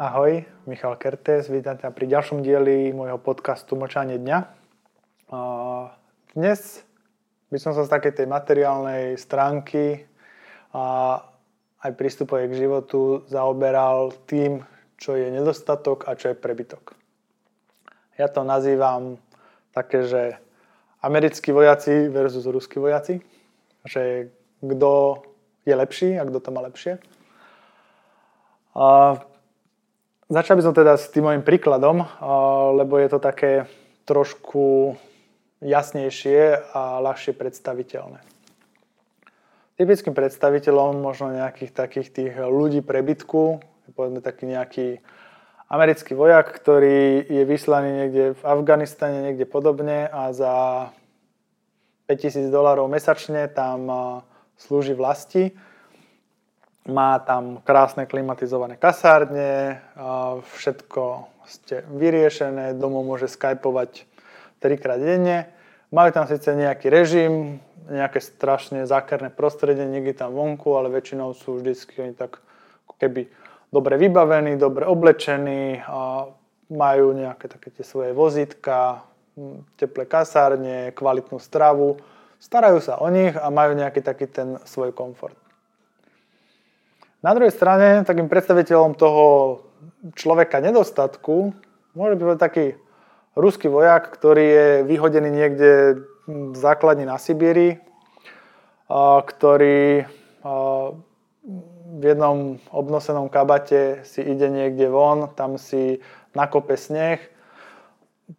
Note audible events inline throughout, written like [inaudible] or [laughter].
Ahoj, Michal Kertes, vítam ťa pri ďalšom dieli môjho podcastu Močanie dňa. Dnes by som sa z takej tej materiálnej stránky a aj prístupovej k životu zaoberal tým, čo je nedostatok a čo je prebytok. Ja to nazývam také, že americkí vojaci versus ruskí vojaci, že kto je lepší a kto to má lepšie. A začal by som teda s tým môjim príkladom, lebo je to také trošku jasnejšie a ľahšie predstaviteľné. Typickým predstaviteľom možno nejakých takých tých ľudí prebytku, povedzme taký nejaký americký vojak, ktorý je vyslaný niekde v Afganistane, niekde podobne a za 5000 dolárov mesačne tam slúži vlasti má tam krásne klimatizované kasárne, všetko ste vyriešené, domov môže skypovať trikrát denne. Majú tam síce nejaký režim, nejaké strašne zákerné prostredie, niekde tam vonku, ale väčšinou sú vždycky oni tak keby dobre vybavení, dobre oblečení, majú nejaké také tie svoje vozítka, teplé kasárne, kvalitnú stravu, starajú sa o nich a majú nejaký taký ten svoj komfort. Na druhej strane, takým predstaviteľom toho človeka nedostatku môže byť taký ruský vojak, ktorý je vyhodený niekde v základni na Sibíri, ktorý v jednom obnosenom kabate si ide niekde von, tam si nakope sneh,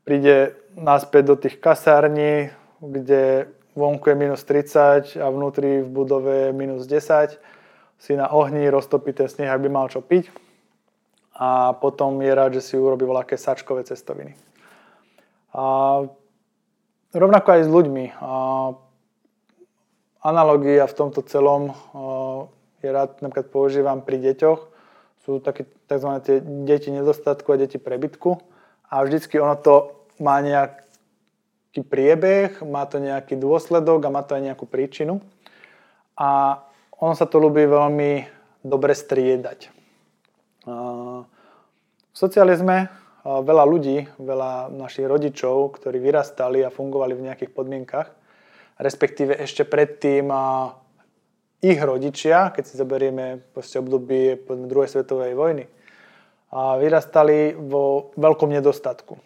príde naspäť do tých kasární, kde vonku je minus 30 a vnútri v budove je minus 10 si na ohni roztopí ten sneh, aby mal čo piť a potom je rád, že si urobí voľaké sačkové cestoviny. A rovnako aj s ľuďmi. A analogia v tomto celom je rád napríklad používam pri deťoch. Sú také tzv. tie deti nedostatku a deti prebytku. A vždycky ono to má nejaký priebeh, má to nejaký dôsledok a má to aj nejakú príčinu. A ono sa to ľubí veľmi dobre striedať. V socializme veľa ľudí, veľa našich rodičov, ktorí vyrastali a fungovali v nejakých podmienkach, respektíve ešte predtým ich rodičia, keď si zoberieme obdobie druhej svetovej vojny, vyrastali vo veľkom nedostatku.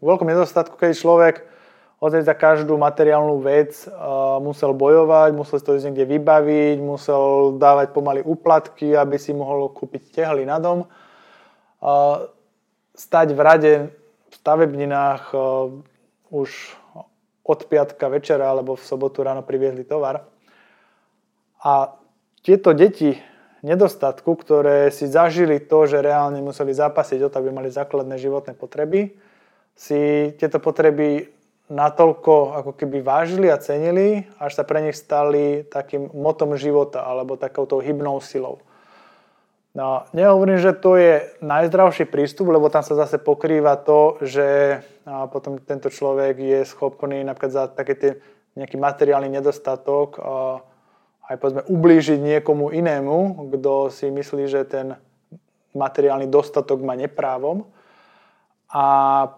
V veľkom nedostatku, keď človek ozaj za každú materiálnu vec musel bojovať, musel to niekde vybaviť, musel dávať pomaly úplatky, aby si mohol kúpiť tehly na dom. Stať v rade v stavebninách už od piatka večera alebo v sobotu ráno priviezli tovar. A tieto deti nedostatku, ktoré si zažili to, že reálne museli zapasiť o to, aby mali základné životné potreby, si tieto potreby natoľko ako keby vážili a cenili, až sa pre nich stali takým motom života alebo takouto hybnou silou. No, nehovorím, že to je najzdravší prístup, lebo tam sa zase pokrýva to, že potom tento človek je schopný napríklad za taký ten nejaký materiálny nedostatok aj povedzme ublížiť niekomu inému, kto si myslí, že ten materiálny dostatok má neprávom. A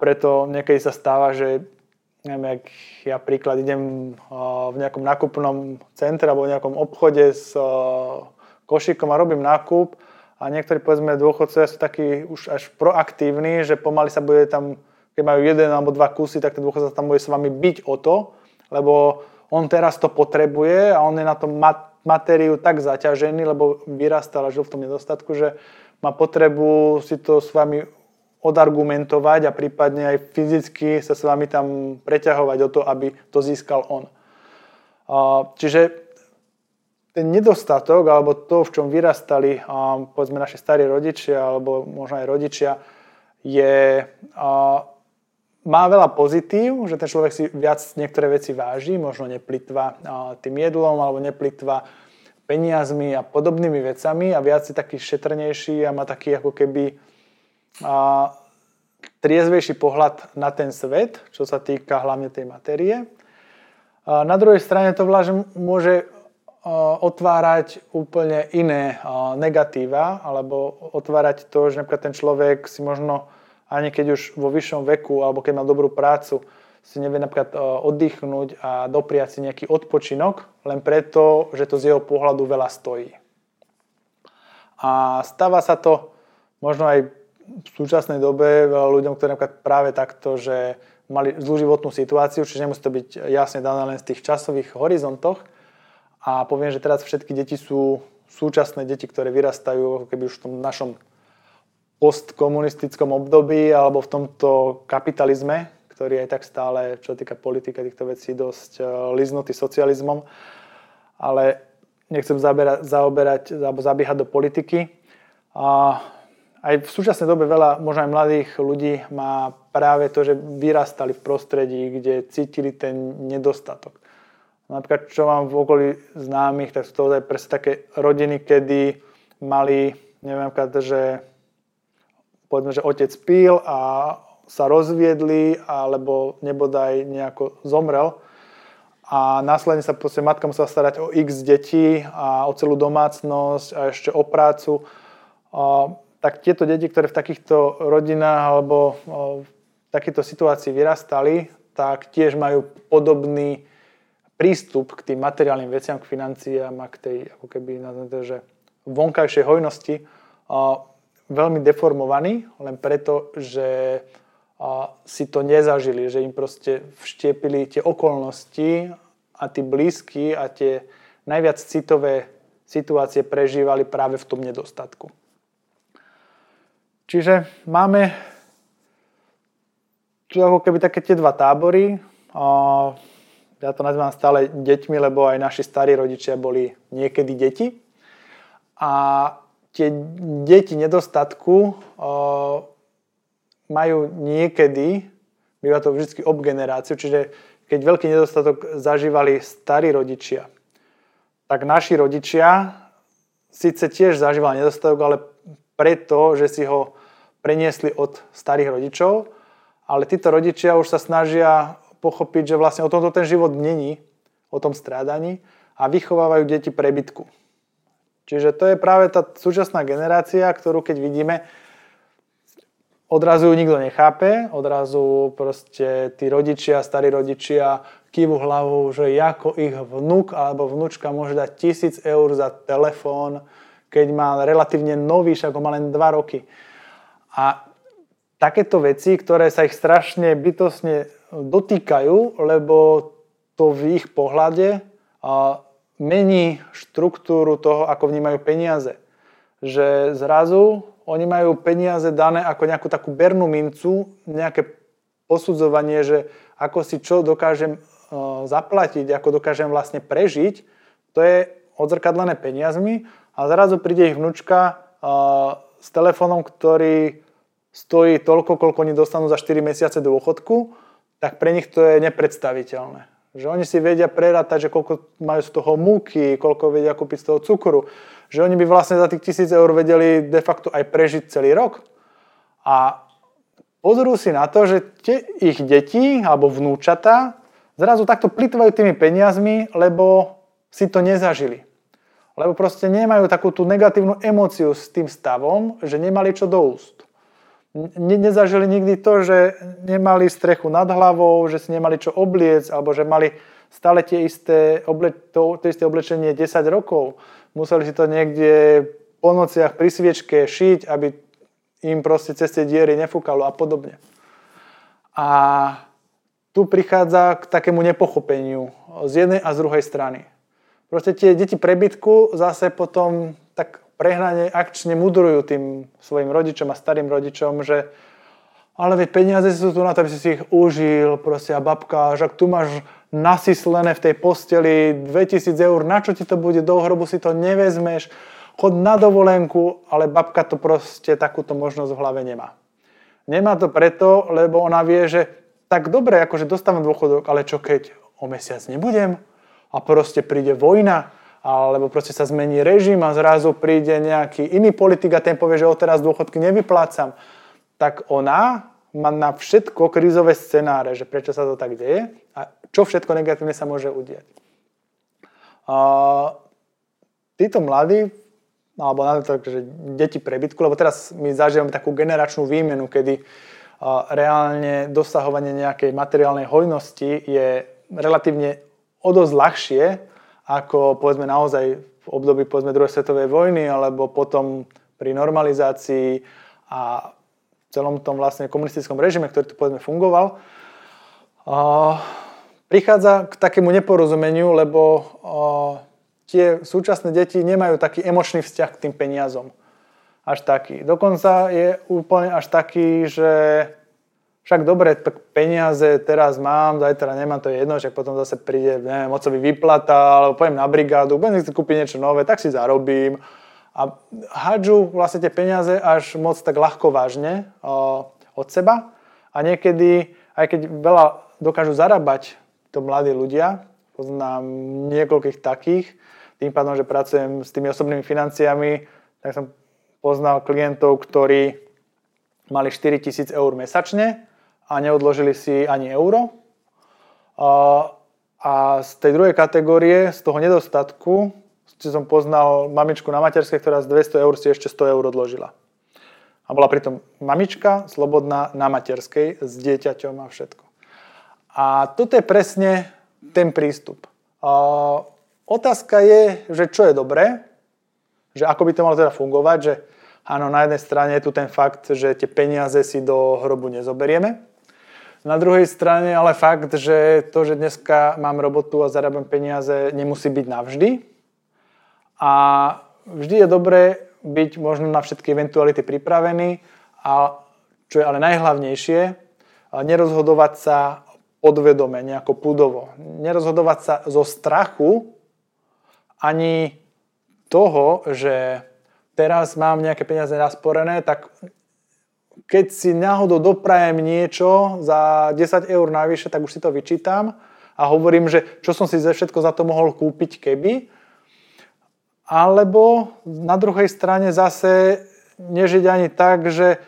preto niekedy sa stáva, že neviem, jak ja príklad idem v nejakom nákupnom centre alebo v nejakom obchode s košíkom a robím nákup a niektorí povedzme dôchodcovia sú takí už až proaktívni, že pomaly sa bude tam, keď majú jeden alebo dva kusy, tak ten dôchodca tam bude s vami byť o to, lebo on teraz to potrebuje a on je na tom matériu tak zaťažený, lebo vyrastal a žil v tom nedostatku, že má potrebu si to s vami odargumentovať a prípadne aj fyzicky sa s vami tam preťahovať o to, aby to získal on. Čiže ten nedostatok, alebo to, v čom vyrastali, povedzme, naši starí rodičia, alebo možno aj rodičia, je, má veľa pozitív, že ten človek si viac niektoré veci váži, možno neplitva tým jedlom, alebo neplitva peniazmi a podobnými vecami a viac si taký šetrnejší a má taký ako keby triezvejší pohľad na ten svet, čo sa týka hlavne tej matérie. A na druhej strane to vláže môže otvárať úplne iné negatíva, alebo otvárať to, že napríklad ten človek si možno, ani keď už vo vyššom veku, alebo keď má dobrú prácu, si nevie napríklad oddychnúť a dopriať si nejaký odpočinok, len preto, že to z jeho pohľadu veľa stojí. A stáva sa to možno aj v súčasnej dobe veľa ľuďom, ktorí napríklad práve takto, že mali zlú životnú situáciu, čiže nemusí to byť jasne dané len z tých časových horizontoch, a poviem, že teraz všetky deti sú súčasné deti, ktoré vyrastajú keby už v tom našom postkomunistickom období alebo v tomto kapitalizme, ktorý je tak stále, čo týka politika týchto vecí, dosť e, liznutý socializmom. Ale nechcem zaberať, zaoberať alebo zabiehať do politiky. A aj v súčasnej dobe veľa, možno aj mladých ľudí má práve to, že vyrastali v prostredí, kde cítili ten nedostatok. Napríklad, čo mám v okolí známych, tak sú to aj presne také rodiny, kedy mali, neviem, že povedzme, že otec pil a sa rozviedli, alebo nebodaj nejako zomrel. A následne sa proste matka musela starať o x detí a o celú domácnosť a ešte o prácu. Tak tieto deti, ktoré v takýchto rodinách alebo v takýchto situácii vyrastali, tak tiež majú podobný prístup k tým materiálnym veciam, k financiám a k tej, ako keby, to, že vonkajšej hojnosti veľmi deformovaní, len preto, že si to nezažili, že im proste vštiepili tie okolnosti a tí blízky a tie najviac citové situácie prežívali práve v tom nedostatku. Čiže máme tu ako keby také tie dva tábory. Ja to nazývam stále deťmi, lebo aj naši starí rodičia boli niekedy deti. A tie deti nedostatku majú niekedy, býva to vždy ob generáciu, čiže keď veľký nedostatok zažívali starí rodičia, tak naši rodičia síce tiež zažívali nedostatok, ale preto, že si ho preniesli od starých rodičov, ale títo rodičia už sa snažia pochopiť, že vlastne o tomto ten život není, o tom strádaní a vychovávajú deti prebytku. Čiže to je práve tá súčasná generácia, ktorú keď vidíme, odrazu ju nikto nechápe, odrazu proste tí rodičia, starí rodičia kývu hlavou, že ako ich vnúk alebo vnúčka môže dať tisíc eur za telefón, keď má relatívne nový, však ho má len 2 roky. A takéto veci, ktoré sa ich strašne bytosne dotýkajú, lebo to v ich pohľade mení štruktúru toho, ako vnímajú peniaze. Že zrazu oni majú peniaze dané ako nejakú takú bernú mincu, nejaké posudzovanie, že ako si čo dokážem zaplatiť, ako dokážem vlastne prežiť, to je odzrkadlené peniazmi a zrazu príde ich vnúčka s telefónom, ktorý stojí toľko, koľko oni dostanú za 4 mesiace dôchodku tak pre nich to je nepredstaviteľné. Že oni si vedia prerátať, že koľko majú z toho múky, koľko vedia kúpiť z toho cukru. Že oni by vlastne za tých tisíc eur vedeli de facto aj prežiť celý rok. A pozrú si na to, že tie ich deti alebo vnúčata zrazu takto plitvajú tými peniazmi, lebo si to nezažili. Lebo proste nemajú takú tú negatívnu emóciu s tým stavom, že nemali čo do úst ne, nezažili nikdy to, že nemali strechu nad hlavou, že si nemali čo obliec, alebo že mali stále tie isté oble, to, to isté oblečenie 10 rokov. Museli si to niekde po nociach pri sviečke šiť, aby im proste cez tie diery nefúkalo a podobne. A tu prichádza k takému nepochopeniu z jednej a z druhej strany. Proste tie deti prebytku zase potom tak prehnane akčne mudrujú tým svojim rodičom a starým rodičom, že ale veď peniaze sú tu na to, aby si ich užil, proste a babka, že ak tu máš nasyslené v tej posteli 2000 eur, na čo ti to bude, do hrobu si to nevezmeš, chod na dovolenku, ale babka to proste takúto možnosť v hlave nemá. Nemá to preto, lebo ona vie, že tak dobre, akože dostávam dôchodok, ale čo keď o mesiac nebudem a proste príde vojna, alebo proste sa zmení režim a zrazu príde nejaký iný politik a ten povie, že o teraz dôchodky nevyplácam, tak ona má na všetko krízové scenáre, že prečo sa to tak deje a čo všetko negatívne sa môže udiať. A títo mladí, alebo na to, že deti prebytku, lebo teraz my zažívame takú generačnú výmenu, kedy reálne dosahovanie nejakej materiálnej hojnosti je relatívne o dosť ľahšie, ako povedzme naozaj v období povedzme druhej svetovej vojny, alebo potom pri normalizácii a celom tom vlastne komunistickom režime, ktorý tu povedzme fungoval, prichádza k takému neporozumeniu, lebo tie súčasné deti nemajú taký emočný vzťah k tým peniazom. Až taký. Dokonca je úplne až taký, že však dobre, peniaze teraz mám, zajtra nemám, to je jedno, že potom zase príde, neviem, mocový vyplata, alebo pojem na brigádu, budem si kúpiť niečo nové, tak si zarobím. A hádžu vlastne tie peniaze až moc tak ľahko vážne o, od seba. A niekedy, aj keď veľa dokážu zarábať to mladí ľudia, poznám niekoľkých takých, tým pádom, že pracujem s tými osobnými financiami, tak som poznal klientov, ktorí mali 4 tisíc eur mesačne a neodložili si ani euro. A z tej druhej kategórie, z toho nedostatku, si som poznal mamičku na materskej, ktorá z 200 eur si ešte 100 eur odložila. A bola pritom mamička, slobodná, na materskej, s dieťaťom a všetko. A toto je presne ten prístup. Otázka je, že čo je dobré, že ako by to malo teda fungovať, že áno, na jednej strane je tu ten fakt, že tie peniaze si do hrobu nezoberieme. Na druhej strane ale fakt, že to, že dneska mám robotu a zarábam peniaze, nemusí byť navždy. A vždy je dobré byť možno na všetky eventuality pripravený a čo je ale najhlavnejšie, nerozhodovať sa podvedome, nejako pudovo. Nerozhodovať sa zo strachu, ani toho, že teraz mám nejaké peniaze nasporené, tak keď si náhodou doprajem niečo za 10 eur navyše, tak už si to vyčítam a hovorím, že čo som si ze všetko za to mohol kúpiť keby. Alebo na druhej strane zase nežiť ani tak, že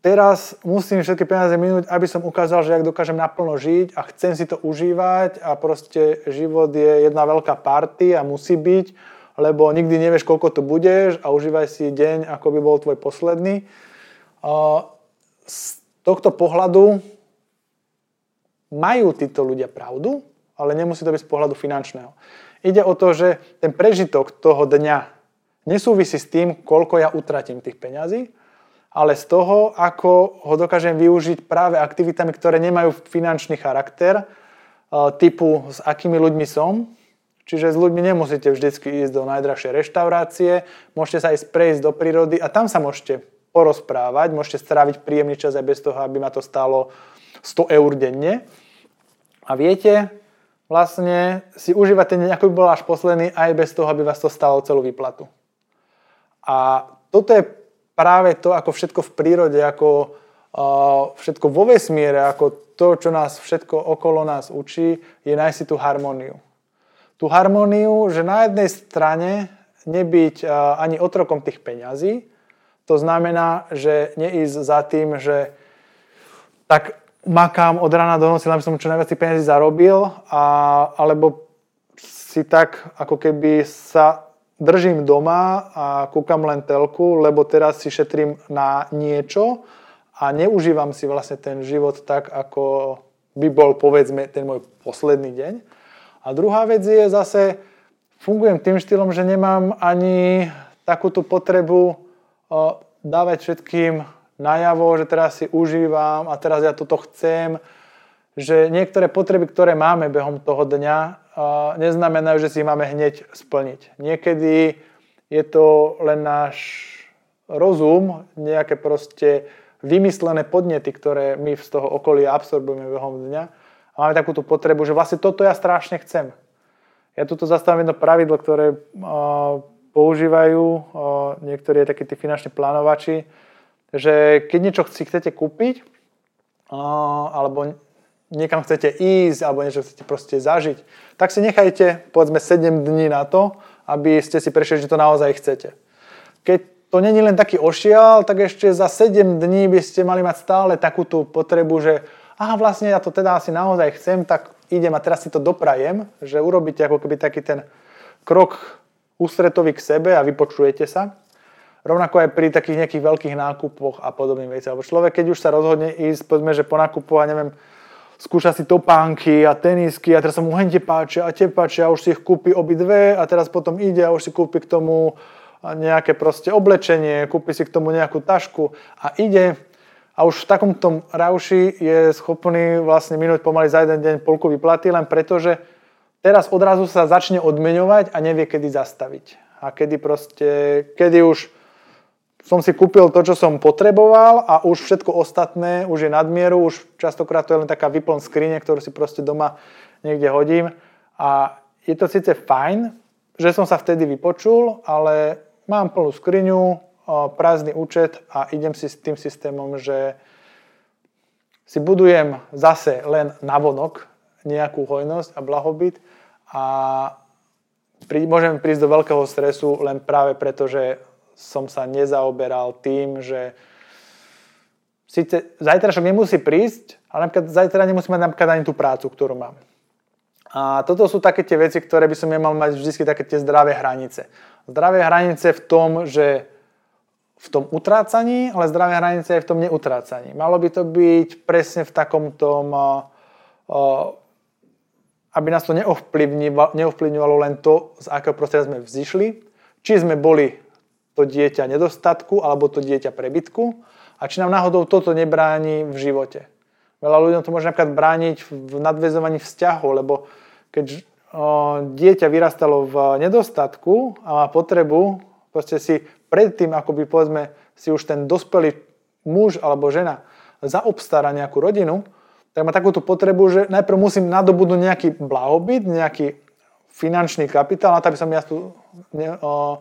teraz musím všetky peniaze minúť, aby som ukázal, že ak dokážem naplno žiť a chcem si to užívať a proste život je jedna veľká party a musí byť, lebo nikdy nevieš, koľko tu budeš a užívaj si deň, ako by bol tvoj posledný. Z tohto pohľadu majú títo ľudia pravdu, ale nemusí to byť z pohľadu finančného. Ide o to, že ten prežitok toho dňa nesúvisí s tým, koľko ja utratím tých peňazí, ale z toho, ako ho dokážem využiť práve aktivitami, ktoré nemajú finančný charakter, e, typu s akými ľuďmi som. Čiže s ľuďmi nemusíte vždycky ísť do najdrahšej reštaurácie, môžete sa ísť prejsť do prírody a tam sa môžete porozprávať, môžete stráviť príjemný čas aj bez toho, aby ma to stálo 100 eur denne. A viete, vlastne si užívať ten deň, ako by bol až posledný, aj bez toho, aby vás to stalo celú výplatu. A toto je práve to, ako všetko v prírode, ako všetko vo vesmíre, ako to, čo nás všetko okolo nás učí, je nájsť si tú harmóniu. Tú harmóniu, že na jednej strane nebyť ani otrokom tých peňazí, to znamená, že neísť za tým, že tak makám od rána do noci, aby som čo najviac tých peniazí zarobil, a, alebo si tak ako keby sa držím doma a kúkam len telku, lebo teraz si šetrím na niečo a neužívam si vlastne ten život tak, ako by bol povedzme ten môj posledný deň. A druhá vec je zase, fungujem tým štýlom, že nemám ani takúto potrebu dávať všetkým najavo, že teraz si užívam a teraz ja toto chcem, že niektoré potreby, ktoré máme behom toho dňa, neznamenajú, že si máme hneď splniť. Niekedy je to len náš rozum, nejaké proste vymyslené podnety, ktoré my z toho okolia absorbujeme behom dňa. Máme takúto potrebu, že vlastne toto ja strašne chcem. Ja tuto zastavím jedno pravidlo, ktoré používajú niektorí takí tí finanční plánovači, že keď niečo si chcete kúpiť, alebo niekam chcete ísť alebo niečo chcete proste zažiť, tak si nechajte povedzme 7 dní na to, aby ste si prešli, že to naozaj chcete. Keď to není len taký ošial, tak ešte za 7 dní by ste mali mať stále takú tú potrebu, že aha, vlastne ja to teda asi naozaj chcem, tak idem a teraz si to doprajem, že urobíte ako keby taký ten krok ústretový k sebe a vypočujete sa. Rovnako aj pri takých nejakých veľkých nákupoch a podobných veciach. Lebo človek, keď už sa rozhodne ísť, povedzme, že po nákupu a neviem, skúša si topánky a tenisky a teraz sa mu hente páčia a tie páčia a už si ich kúpi obidve a teraz potom ide a už si kúpi k tomu nejaké proste oblečenie, kúpi si k tomu nejakú tašku a ide a už v takomto rauši je schopný vlastne minúť pomaly za jeden deň polku vyplaty len preto, že teraz odrazu sa začne odmeňovať a nevie kedy zastaviť. A kedy proste, kedy už som si kúpil to, čo som potreboval a už všetko ostatné už je nadmieru, už častokrát to je len taká vyplň skrine, ktorú si proste doma niekde hodím. A je to síce fajn, že som sa vtedy vypočul, ale mám plnú skriňu, prázdny účet a idem si s tým systémom, že si budujem zase len navonok nejakú hojnosť a blahobyt a pri, môžem prísť do veľkého stresu len práve preto, že som sa nezaoberal tým, že síce zajtra však nemusí prísť, ale napríklad zajtra nemusí mať napríklad ani tú prácu, ktorú mám. A toto sú také tie veci, ktoré by som nemal mať vždy také tie zdravé hranice. Zdravé hranice v tom, že v tom utrácaní, ale zdravé hranice aj v tom neutrácaní. Malo by to byť presne v takom tom, aby nás to neovplyvňovalo len to, z akého prostredia sme vzýšli, či sme boli to dieťa nedostatku alebo to dieťa prebytku a či nám náhodou toto nebráni v živote. Veľa ľuďom to môže napríklad brániť v nadvezovaní vzťahu, lebo keď dieťa vyrastalo v nedostatku a má potrebu proste si predtým, ako by povedzme si už ten dospelý muž alebo žena zaobstará nejakú rodinu, tak má takúto potrebu, že najprv musím nadobudnúť nejaký blahobyt, nejaký finančný kapitál, na to, aby som ja tú ne, o,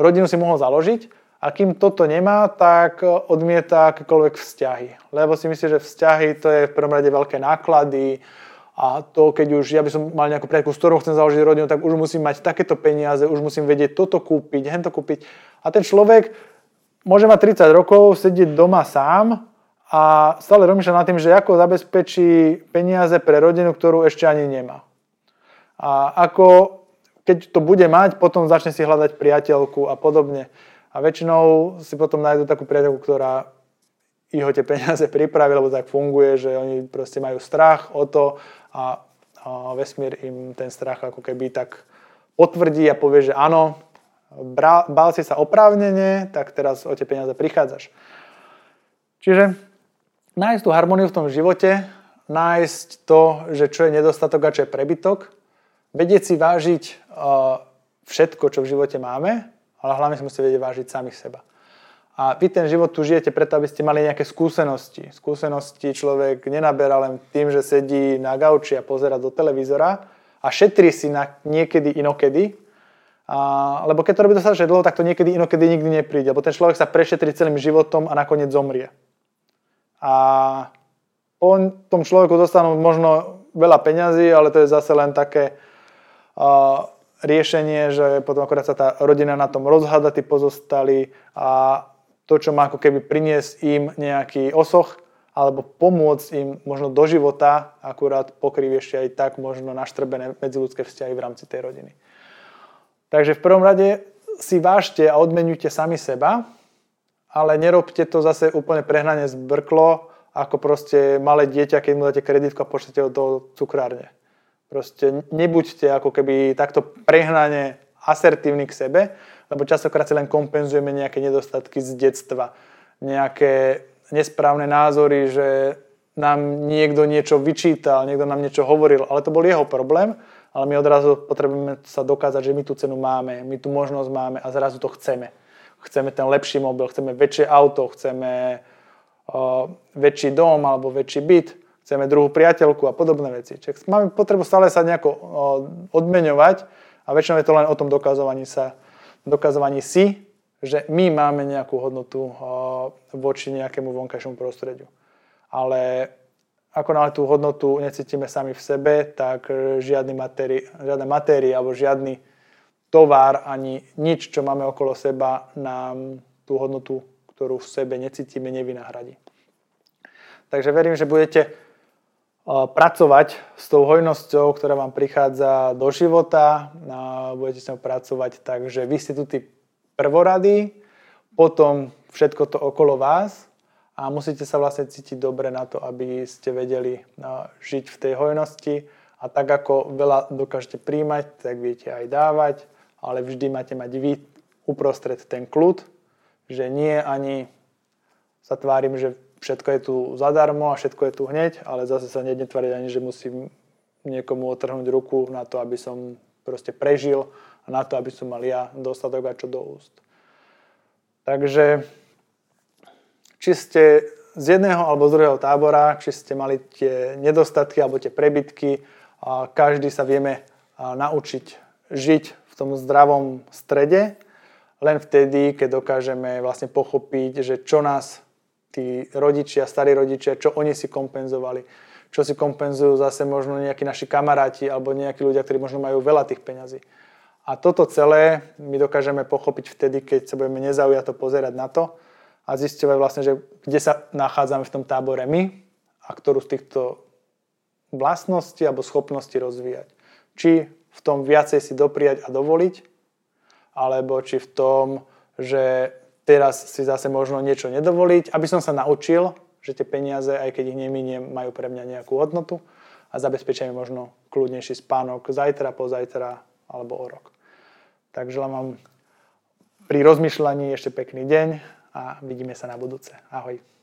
rodinu si mohol založiť. A kým toto nemá, tak odmieta akékoľvek vzťahy. Lebo si myslí, že vzťahy to je v prvom rade veľké náklady a to, keď už ja by som mal nejakú priateľku, s ktorou chcem založiť rodinu, tak už musím mať takéto peniaze, už musím vedieť toto kúpiť, hento kúpiť. A ten človek môže mať 30 rokov, sedieť doma sám a stále rozmýšľa nad tým, že ako zabezpečí peniaze pre rodinu, ktorú ešte ani nemá. A ako keď to bude mať, potom začne si hľadať priateľku a podobne. A väčšinou si potom nájdú takú priateľku, ktorá ich tie peniaze [laughs] pripraví, lebo tak funguje, že oni proste majú strach o to a vesmír im ten strach ako keby tak potvrdí a povie, že áno, bál si sa oprávnene, tak teraz o tie peniaze prichádzaš. Čiže nájsť tú harmóniu v tom živote, nájsť to, že čo je nedostatok a čo je prebytok, vedieť si vážiť všetko, čo v živote máme, ale hlavne si musíte vedieť vážiť samých seba. A vy ten život tu žijete preto, aby ste mali nejaké skúsenosti. Skúsenosti človek nenaberá len tým, že sedí na gauči a pozera do televízora a šetrí si na niekedy inokedy, a, lebo keď to robí dostatočne dlho, tak to niekedy inokedy nikdy nepríde, lebo ten človek sa prešetrí celým životom a nakoniec zomrie. A po tom človeku dostanú možno veľa peňazí, ale to je zase len také riešenie, že potom akorát sa tá rodina na tom rozhada, tí pozostali a to, čo má ako keby priniesť im nejaký osoch, alebo pomôcť im možno do života, akurát pokryť ešte aj tak možno naštrbené medziludské vzťahy v rámci tej rodiny. Takže v prvom rade si vážte a odmenujte sami seba, ale nerobte to zase úplne prehnane zbrklo, ako proste malé dieťa, keď mu dáte kreditku a pošlete ho do cukrárne. Proste nebuďte ako keby takto prehnane asertívni k sebe, lebo častokrát si len kompenzujeme nejaké nedostatky z detstva, nejaké nesprávne názory, že nám niekto niečo vyčítal, niekto nám niečo hovoril, ale to bol jeho problém, ale my odrazu potrebujeme sa dokázať, že my tú cenu máme, my tú možnosť máme a zrazu to chceme. Chceme ten lepší mobil, chceme väčšie auto, chceme uh, väčší dom alebo väčší byt chceme druhú priateľku a podobné veci. Čiže máme potrebu stále sa nejako odmeňovať a väčšinou je to len o tom dokazovaní sa, dokazovaní si, že my máme nejakú hodnotu voči nejakému vonkajšiemu prostrediu. Ale ako náhle tú hodnotu necítime sami v sebe, tak žiadny matéri, žiadna matéria alebo žiadny tovar ani nič, čo máme okolo seba, nám tú hodnotu, ktorú v sebe necítime, nevynahradí. Takže verím, že budete pracovať s tou hojnosťou, ktorá vám prichádza do života. Budete s ňou pracovať tak, že vy ste tu tí prvorady, potom všetko to okolo vás a musíte sa vlastne cítiť dobre na to, aby ste vedeli žiť v tej hojnosti a tak ako veľa dokážete príjmať, tak viete aj dávať, ale vždy máte mať vy uprostred ten kľud, že nie ani sa tvárim, že všetko je tu zadarmo a všetko je tu hneď, ale zase sa netváriť ani, že musím niekomu otrhnúť ruku na to, aby som proste prežil a na to, aby som mal ja dostatok a čo do úst. Takže či ste z jedného alebo z druhého tábora, či ste mali tie nedostatky alebo tie prebytky, každý sa vieme naučiť žiť v tom zdravom strede, len vtedy, keď dokážeme vlastne pochopiť, že čo nás tí rodičia, starí rodičia, čo oni si kompenzovali. Čo si kompenzujú zase možno nejakí naši kamaráti alebo nejakí ľudia, ktorí možno majú veľa tých peňazí. A toto celé my dokážeme pochopiť vtedy, keď sa budeme nezaujato pozerať na to a zistovať vlastne, že kde sa nachádzame v tom tábore my a ktorú z týchto vlastností alebo schopností rozvíjať. Či v tom viacej si dopriať a dovoliť, alebo či v tom, že teraz si zase možno niečo nedovoliť, aby som sa naučil, že tie peniaze, aj keď ich neminiem, majú pre mňa nejakú hodnotu a zabezpečia mi možno kľudnejší spánok zajtra, pozajtra alebo o rok. Tak želám vám pri rozmýšľaní ešte pekný deň a vidíme sa na budúce. Ahoj.